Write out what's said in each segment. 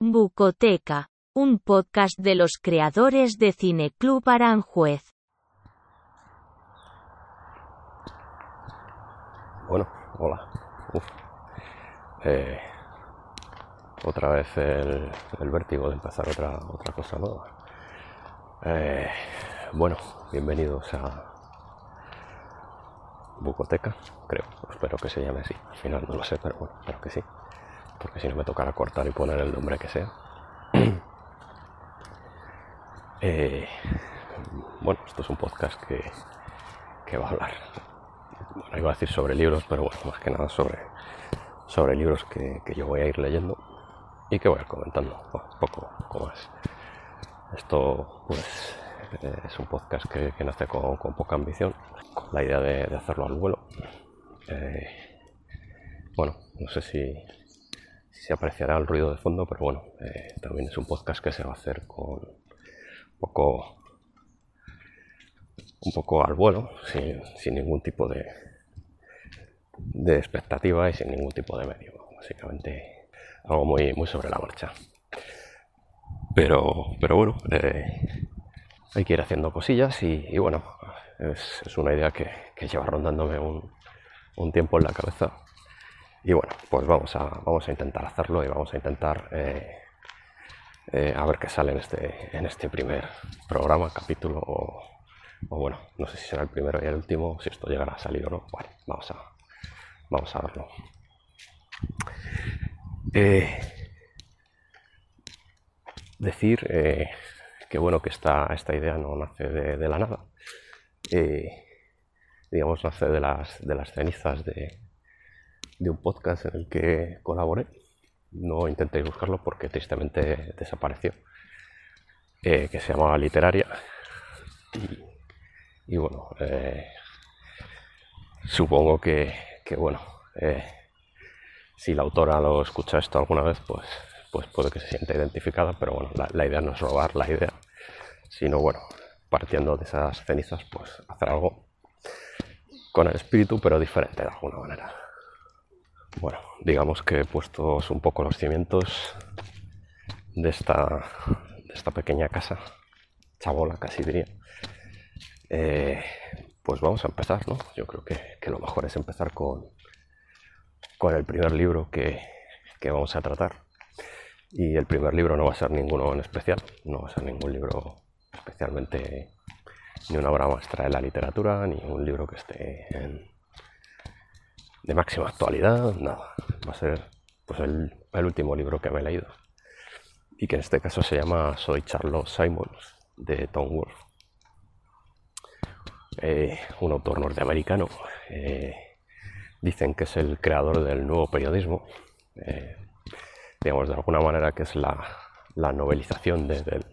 Bucoteca, un podcast de los creadores de Cineclub Aranjuez. Bueno, hola. Uf. Eh, otra vez el, el vértigo de empezar otra, otra cosa nueva. Eh, bueno, bienvenidos a Bucoteca, creo. Espero que se llame así. Al final no lo sé, pero bueno, espero que sí. Porque si no me tocará cortar y poner el nombre que sea. Eh, bueno, esto es un podcast que, que va a hablar. Bueno, iba a decir sobre libros, pero bueno, más que nada sobre, sobre libros que, que yo voy a ir leyendo y que voy a ir comentando poco, poco más. Esto, pues, eh, es un podcast que, que nace con, con, poca ambición, con la idea de, de hacerlo al vuelo. Eh, bueno, no sé si, se apreciará el ruido de fondo, pero bueno, eh, también es un podcast que se va a hacer con un poco, un poco al vuelo, sin, ningún tipo de, de expectativa y sin ningún tipo de medio. Básicamente algo muy, muy sobre la marcha. Pero, pero bueno, eh, hay que ir haciendo cosillas y, bueno, es, es, una idea que, que lleva rondándome un, un, tiempo en la cabeza. Y bueno, pues vamos a, vamos a intentar hacerlo y vamos a intentar eh, eh, a ver qué sale en este, en este primer programa, capítulo o, bueno, no sé si será el primero y el último, si esto llegará a salir o no. Bueno, vamos a, vamos a verlo. Eh, decir que bueno que esta, esta idea no nace de, la nada. Digamos, nace de las, de las cenizas de, de, un podcast en el que colaboré. No intentéis buscarlo porque tristemente desapareció. Eh, que se llamaba Literaria. Y, bueno, eh, supongo que, que bueno, eh, si la autora lo escucha esto alguna vez, pues, pues puede que se sienta identificada, pero bueno, la, la, idea no es robar la idea, sino bueno, partiendo de esas cenizas, pues hacer algo con el espíritu, pero diferente de alguna manera. Bueno, digamos que puestos un poco los cimientos de esta, de esta pequeña casa, chabola casi diría, eh, pues vamos a empezar, ¿no? Yo creo que, que lo mejor es empezar con, con el primer libro que, que, vamos a tratar. Y el primer libro no va a ser ninguno en especial, no va a ser ningún libro especialmente ni una obra maestra de la literatura, ni un libro que esté en, de máxima actualidad, nada. Va a ser pues el, el, último libro que me he leído. Y que en este caso se llama Soy Charles Simons, de Tom Wolfe. Eh, un autor norteamericano. Eh, dicen que es el creador del nuevo periodismo. Eh, digamos, de alguna manera que es la, la novelización de, de,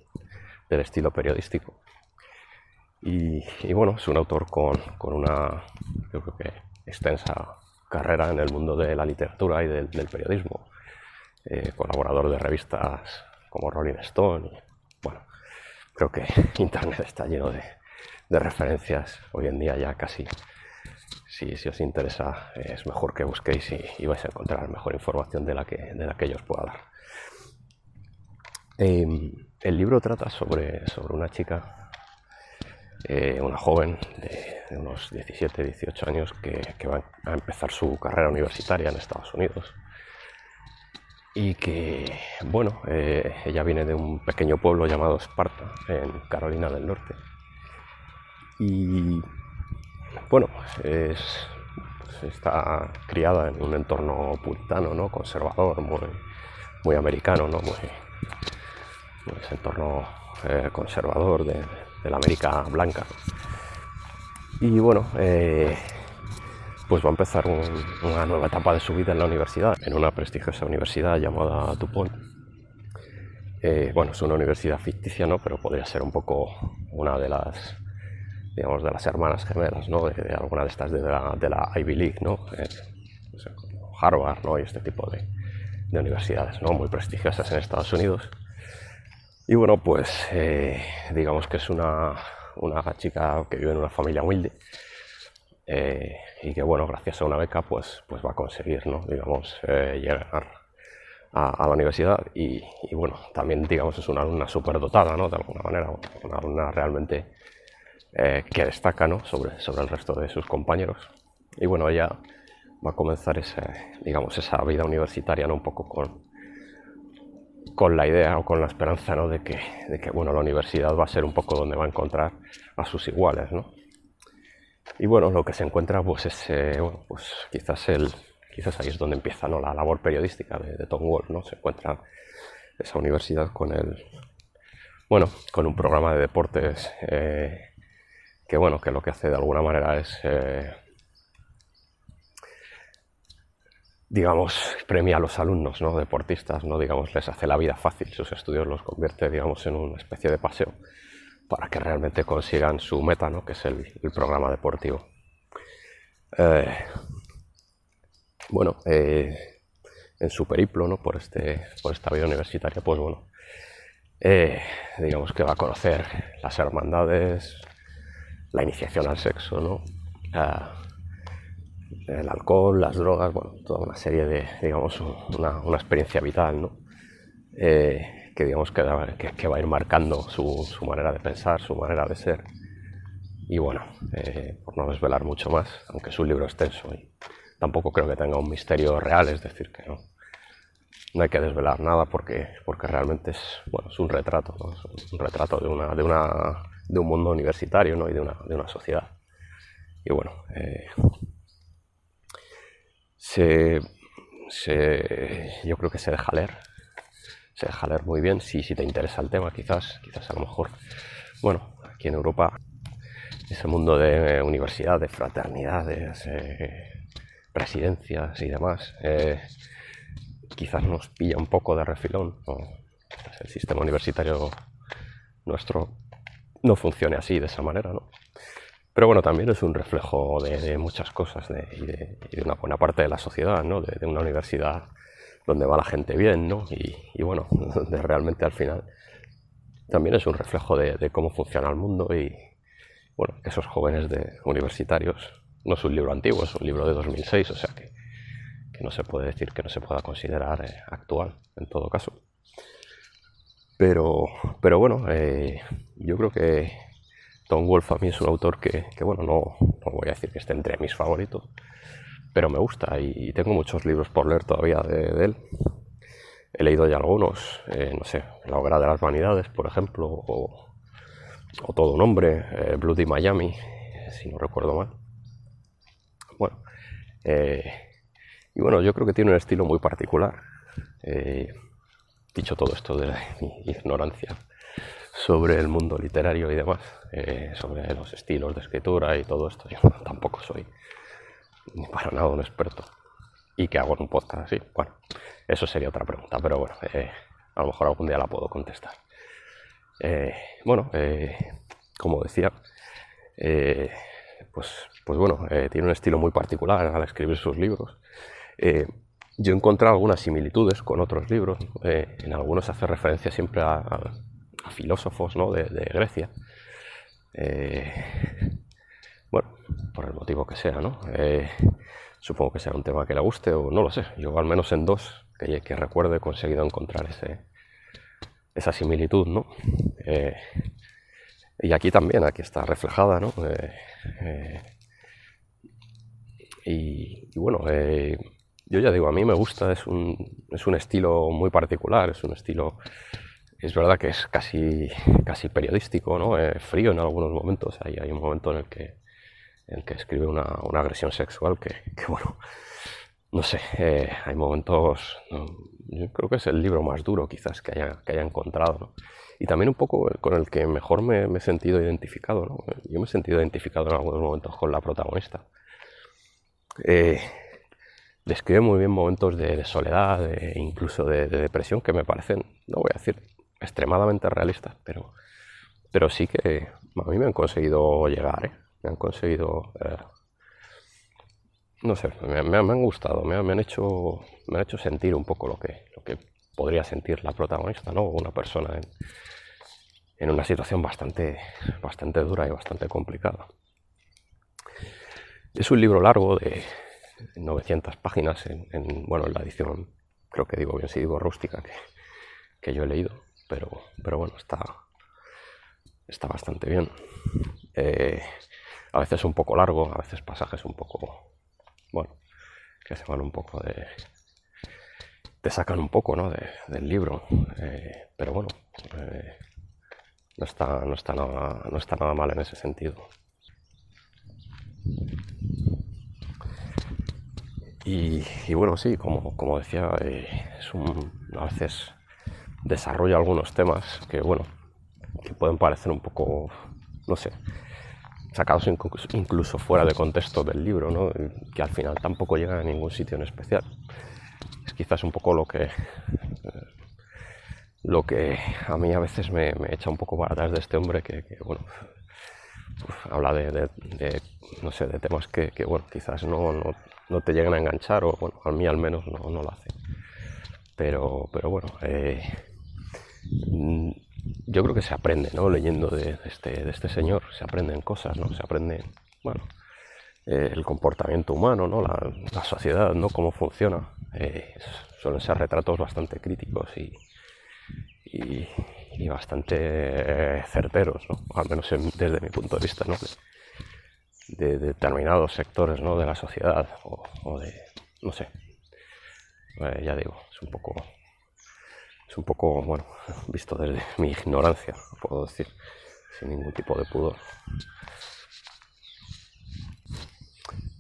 del estilo periodístico. Y, y, bueno, es un autor con, con, una, yo creo que, extensa carrera en el mundo de la literatura y del, periodismo. Eh, colaborador de revistas como Rolling Stone. Bueno, creo que Internet está lleno de, de referencias. Hoy en día ya casi, si, si os interesa, es mejor que busquéis y, vais a encontrar mejor información de la que, de la que yo os pueda dar. Eh, el libro trata sobre, sobre una chica, eh, una joven de, unos 17, 18 años que, va a empezar su carrera universitaria en Estados Unidos. Y que, bueno, eh, ella viene de un pequeño pueblo llamado Esparta, en Carolina del Norte. Y, bueno, es, pues está criada en un entorno puritano, ¿no? conservador, muy, muy americano, ¿no? muy, ese entorno eh, conservador de, de, la América blanca. Y bueno, eh, pues va a empezar un, una nueva etapa de su vida en la universidad, en una prestigiosa universidad llamada DuPont. Eh, bueno, es una universidad ficticia, ¿no? Pero podría ser un poco una de las, digamos, de las hermanas gemelas, ¿no? De, alguna de estas de la, Ivy League, ¿no? sé, Harvard, ¿no? Y este tipo de, de universidades, ¿no? Muy prestigiosas en Estados Unidos. Y bueno, pues eh, digamos que es una, una, chica que vive en una familia humilde eh, y que bueno, gracias a una beca pues, pues va a conseguir, ¿no? digamos, eh, llegar a, la universidad y, bueno, también digamos es una alumna súper dotada, ¿no? De alguna manera, una alumna realmente eh, que destaca, ¿no? Sobre, sobre el resto de sus compañeros. Y bueno, ella va a comenzar ese, digamos, esa vida universitaria, ¿no? Un poco con, con la idea o con la esperanza, ¿no? De que, de que, bueno, la universidad va a ser un poco donde va a encontrar a sus iguales, ¿no? Y bueno, lo que se encuentra, pues es, eh, bueno, pues quizás el, quizás ahí es donde empieza ¿no? la labor periodística de, Tom Wolf, ¿no? Se encuentra esa universidad con el, bueno, con un programa de deportes eh, que bueno, que lo que hace de alguna manera es eh, digamos, premia a los alumnos, ¿no? deportistas, ¿no? digamos, les hace la vida fácil, sus estudios los convierte, digamos, en una especie de paseo para que realmente consigan su meta, ¿no? que es el, programa deportivo. Eh, bueno, eh, en su periplo ¿no? por, este, por esta vida universitaria, pues bueno, eh, digamos que va a conocer las hermandades, la iniciación al sexo, ¿no? El alcohol, las drogas, bueno, toda una serie de, digamos, una, una experiencia vital, ¿no? Eh, que digamos que, que, va a ir marcando su, su, manera de pensar, su manera de ser. Y bueno, por no desvelar mucho más, aunque es un libro extenso y tampoco creo que tenga un misterio real, es decir, que no, no hay que desvelar nada porque, porque realmente es, bueno, es un retrato, es un retrato de, una, de, una, de un mundo universitario ¿no? y de una, de una sociedad. Y bueno, eh, se, se, yo creo que se deja leer, se deja leer muy bien si, si te interesa el tema, quizás, quizás a lo mejor, bueno, aquí en Europa ese mundo de universidad, de fraternidades, eh, residencias y demás, eh, quizás nos pilla un poco de refilón. El sistema universitario nuestro no funcione así, de esa manera, ¿no? Pero bueno, también es un reflejo de, muchas cosas y, de, una buena parte de la sociedad, ¿no? De, una universidad donde va la gente bien, ¿no? Y, bueno, donde realmente al final también es un reflejo de, cómo funciona el mundo y, bueno, esos jóvenes de universitarios no es un libro antiguo, es un libro de 2006, o sea que, no se puede decir que no se pueda considerar eh, actual en todo caso. Pero, pero bueno, eh, yo creo que Tom Wolfe a mí es un autor que, bueno, no, voy a decir que esté entre mis favoritos, pero me gusta y, tengo muchos libros por leer todavía de, él. He leído ya algunos, eh, no sé, La Hoguera de las Vanidades, por ejemplo, o, Todo un Hombre, Bloody Miami, si no recuerdo mal. Bueno, eh, y bueno, yo creo que tiene un estilo muy particular. Eh, dicho todo esto de mi ignorancia sobre el mundo literario y demás, eh, sobre los estilos de escritura y todo esto, yo tampoco soy ni para nada un experto. Y que hago en un podcast así. Bueno, eso sería otra pregunta, pero bueno, a lo mejor algún día la puedo contestar. bueno, como decía, pues, pues bueno, eh, tiene un estilo muy particular al escribir sus libros. Eh, yo he encontrado algunas similitudes con otros libros. Eh, en algunos hace referencia siempre a, filósofos ¿no? de, Grecia. bueno, por el motivo que sea, ¿no? supongo que sea un tema que le guste o no lo sé. Yo al menos en dos que, que recuerdo he conseguido encontrar ese, esa similitud, ¿no? Y aquí también, aquí está reflejada, ¿no? Eh, eh, y, bueno, eh, yo ya digo, a mí me gusta, es un, es un estilo muy particular, es un estilo, es verdad que es casi, casi periodístico, ¿no? frío en algunos momentos, hay, un momento en el que, en el que escribe una, agresión sexual que, bueno, no sé, hay momentos, yo creo que es el libro más duro quizás que haya, que haya encontrado, ¿no? y también un poco con el que mejor me, he sentido identificado. ¿no? Yo me he sentido identificado en algunos momentos con la protagonista. Eh, describe muy bien momentos de, soledad, e incluso de, depresión, que me parecen, no voy a decir extremadamente realistas, pero, pero sí que a mí me han conseguido llegar, ¿eh? me han conseguido, eh, no sé, me, han gustado, me, han hecho, me han hecho sentir un poco lo que, lo que podría sentir la protagonista, ¿no? Una persona en, una situación bastante, bastante dura y bastante complicada. Es un libro largo de 900 páginas en, bueno, en la edición creo que digo bien si digo rústica que, que yo he leído, pero, pero bueno, está, está bastante bien. Eh, a veces un poco largo, a veces pasajes un poco, bueno, que se van un poco de... te sacan un poco ¿no? del libro, eh, pero bueno, eh, no, está, no, está nada, no está nada mal en ese sentido. Y, bueno, sí, como, como decía, es un, a veces desarrolla algunos temas que, bueno, que pueden parecer un poco, no sé, sacados incluso fuera de contexto del libro, ¿no? que al final tampoco llegan a ningún sitio en especial. Es quizás un poco lo que eh, lo que a mí a veces me, echa un poco para atrás de este hombre que, bueno habla de, no sé de temas que, bueno quizás no, no, te lleguen a enganchar o bueno a mí al menos no, no lo hace pero pero bueno eh, yo creo que se aprende, ¿no? Leyendo de, este, de este señor, se aprenden cosas, ¿no? Se aprende, bueno, eh, el comportamiento humano, ¿no? La, sociedad, ¿no? Cómo funciona. Eh, suelen ser retratos bastante críticos y, y, bastante certeros, ¿no? Al menos desde mi punto de vista, ¿no? De, determinados sectores, ¿no? De la sociedad o, de, no sé, eh, ya digo, es un poco un poco, bueno, visto desde mi ignorancia, puedo decir, sin ningún tipo de pudor.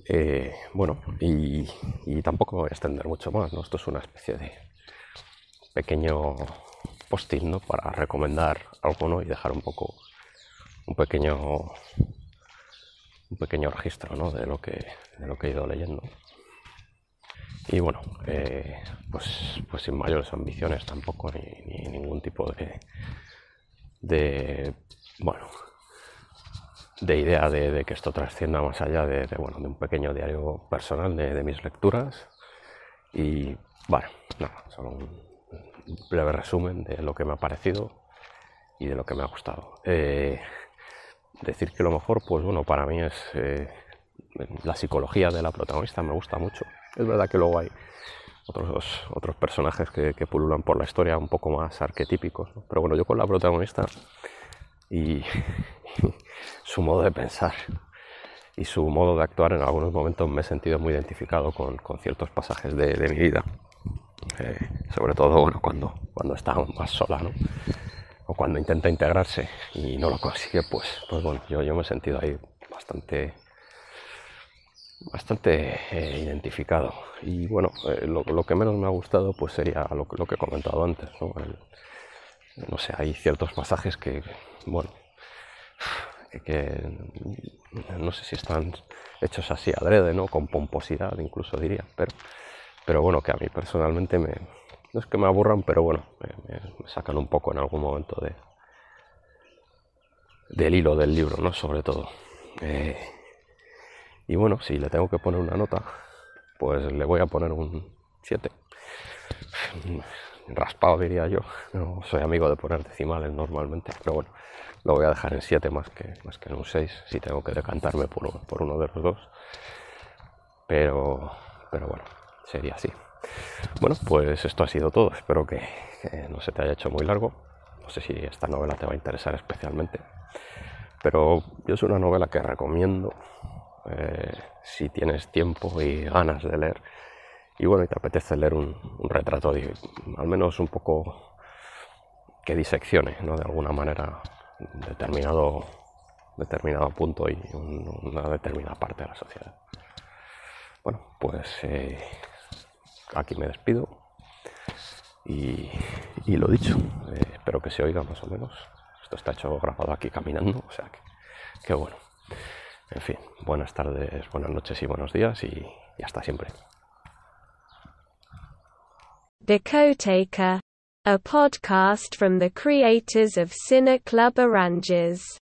Eh, bueno, y, tampoco voy a extender mucho más, ¿no? Esto es una especie de pequeño posting, ¿no? Para recomendar algo, Y dejar un poco, un pequeño, un pequeño registro, ¿no? De lo que, de lo que he ido leyendo. Y bueno, eh, pues, pues sin mayores ambiciones tampoco, ni, ningún tipo de, de, bueno, de idea de, que esto trascienda más allá de, bueno, de un pequeño diario personal de, mis lecturas. Y bueno, nada, solo un breve resumen de lo que me ha parecido y de lo que me ha gustado. Eh, decir que lo mejor, pues bueno, para mí es eh, la psicología de la protagonista, me gusta mucho es verdad que luego hay otros, otros personajes que, pululan por la historia un poco más arquetípicos, pero bueno, yo con la protagonista y, su modo de pensar y su modo de actuar en algunos momentos me he sentido muy identificado con, ciertos pasajes de, mi vida. Eh, sobre todo bueno, cuando, cuando está más sola, ¿no? o cuando intenta integrarse y no lo consigue, pues, pues bueno, yo, yo me he sentido ahí bastante bastante eh, identificado. Y bueno, eh, lo, que menos me ha gustado pues sería lo, que he comentado antes. ¿no? no sé, hay ciertos pasajes que, bueno, que, no sé si están hechos así adrede, ¿no? Con pomposidad incluso diría, pero, pero bueno, que a mí personalmente me, no es que me aburran, pero bueno, me, sacan un poco en algún momento de, del hilo del libro, ¿no? Sobre todo. Eh, y bueno, si le tengo que poner una nota, pues le voy a poner un 7. Raspado diría yo. No soy amigo de poner decimales normalmente, pero bueno, lo voy a dejar en 7 más que, más que en un 6 si tengo que decantarme por, por uno de los dos. Pero, pero bueno, sería así. Bueno, pues esto ha sido todo. Espero que, que no se te haya hecho muy largo. No sé si esta novela te va a interesar especialmente. Pero es una novela que recomiendo eh, si tienes tiempo y ganas de leer. Y bueno, y te apetece leer un, retrato, al menos un poco que diseccione, ¿no? De alguna manera, determinado, determinado punto y una determinada parte de la sociedad. Bueno, pues eh, aquí me despido y, lo dicho, eh, espero que se oiga más o menos. Esto está hecho grabado aquí caminando, o sea que, que bueno. En fin, buenas tardes, buenas noches y buenos días y, hasta siempre. Decoteka, a podcast from the creators of Cine Club Oranges.